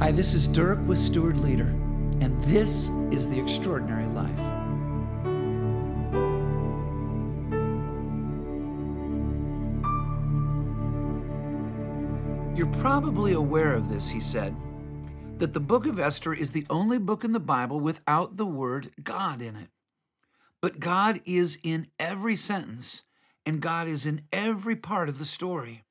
Hi, this is Dirk with Steward Leader, and this is The Extraordinary Life. You're probably aware of this, he said, that the book of Esther is the only book in the Bible without the word God in it. But God is in every sentence, and God is in every part of the story.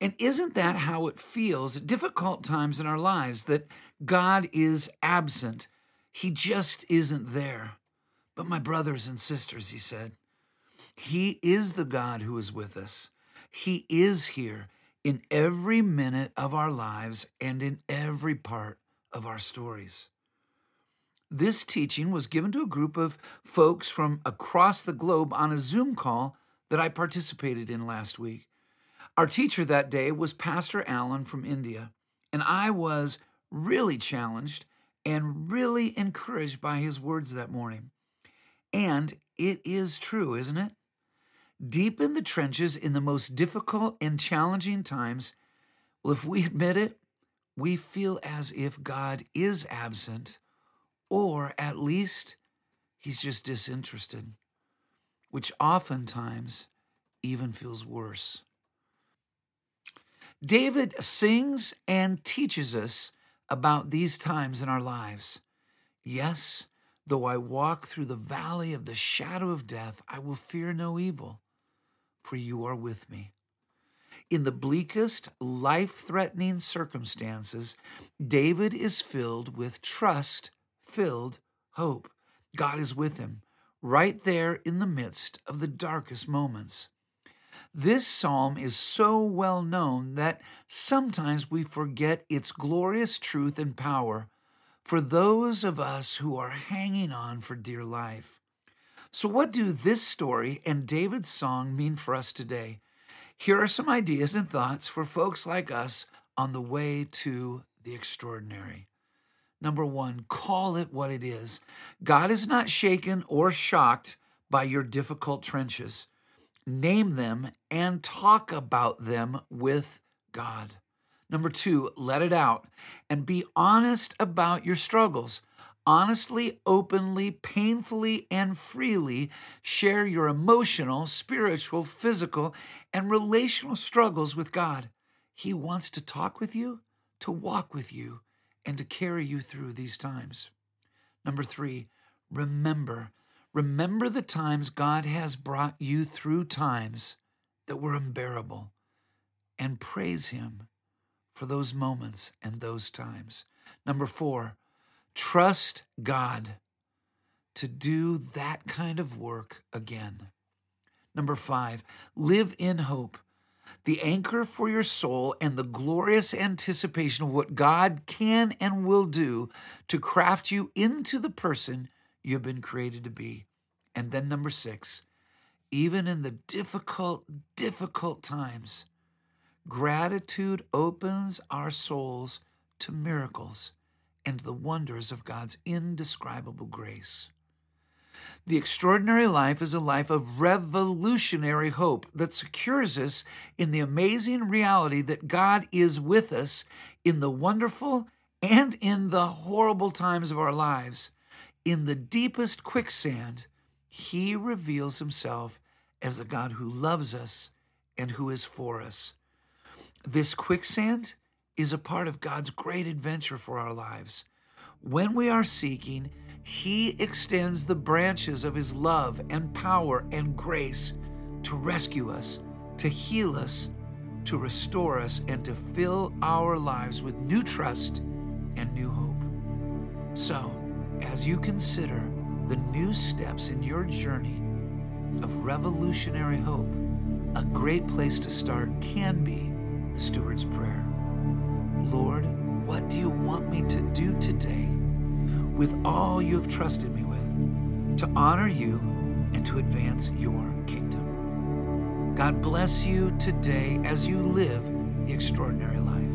And isn't that how it feels at difficult times in our lives that God is absent? He just isn't there. But my brothers and sisters, he said, He is the God who is with us. He is here in every minute of our lives and in every part of our stories. This teaching was given to a group of folks from across the globe on a Zoom call that I participated in last week. Our teacher that day was Pastor Allen from India, and I was really challenged and really encouraged by his words that morning. And it is true, isn't it? Deep in the trenches, in the most difficult and challenging times, well, if we admit it, we feel as if God is absent, or at least he's just disinterested, which oftentimes even feels worse. David sings and teaches us about these times in our lives. Yes, though I walk through the valley of the shadow of death, I will fear no evil, for you are with me. In the bleakest, life threatening circumstances, David is filled with trust filled hope. God is with him, right there in the midst of the darkest moments. This psalm is so well known that sometimes we forget its glorious truth and power for those of us who are hanging on for dear life. So, what do this story and David's song mean for us today? Here are some ideas and thoughts for folks like us on the way to the extraordinary. Number one, call it what it is. God is not shaken or shocked by your difficult trenches name them, and talk about them with God. Number two, let it out and be honest about your struggles. Honestly, openly, painfully, and freely share your emotional, spiritual, physical, and relational struggles with God. He wants to talk with you, to walk with you, and to carry you through these times. Number three, remember Remember the times God has brought you through times that were unbearable and praise Him for those moments and those times. Number four, trust God to do that kind of work again. Number five, live in hope, the anchor for your soul and the glorious anticipation of what God can and will do to craft you into the person you've been created to be. And then number six, even in the difficult, difficult times, gratitude opens our souls to miracles and the wonders of God's indescribable grace. The extraordinary life is a life of revolutionary hope that secures us in the amazing reality that God is with us in the wonderful and in the horrible times of our lives. In the deepest quicksand, he reveals himself as a God who loves us and who is for us. This quicksand is a part of God's great adventure for our lives. When we are seeking, He extends the branches of His love and power and grace to rescue us, to heal us, to restore us, and to fill our lives with new trust and new hope. So, as you consider the new steps in your journey of revolutionary hope, a great place to start can be the Steward's Prayer. Lord, what do you want me to do today with all you have trusted me with to honor you and to advance your kingdom? God bless you today as you live the extraordinary life.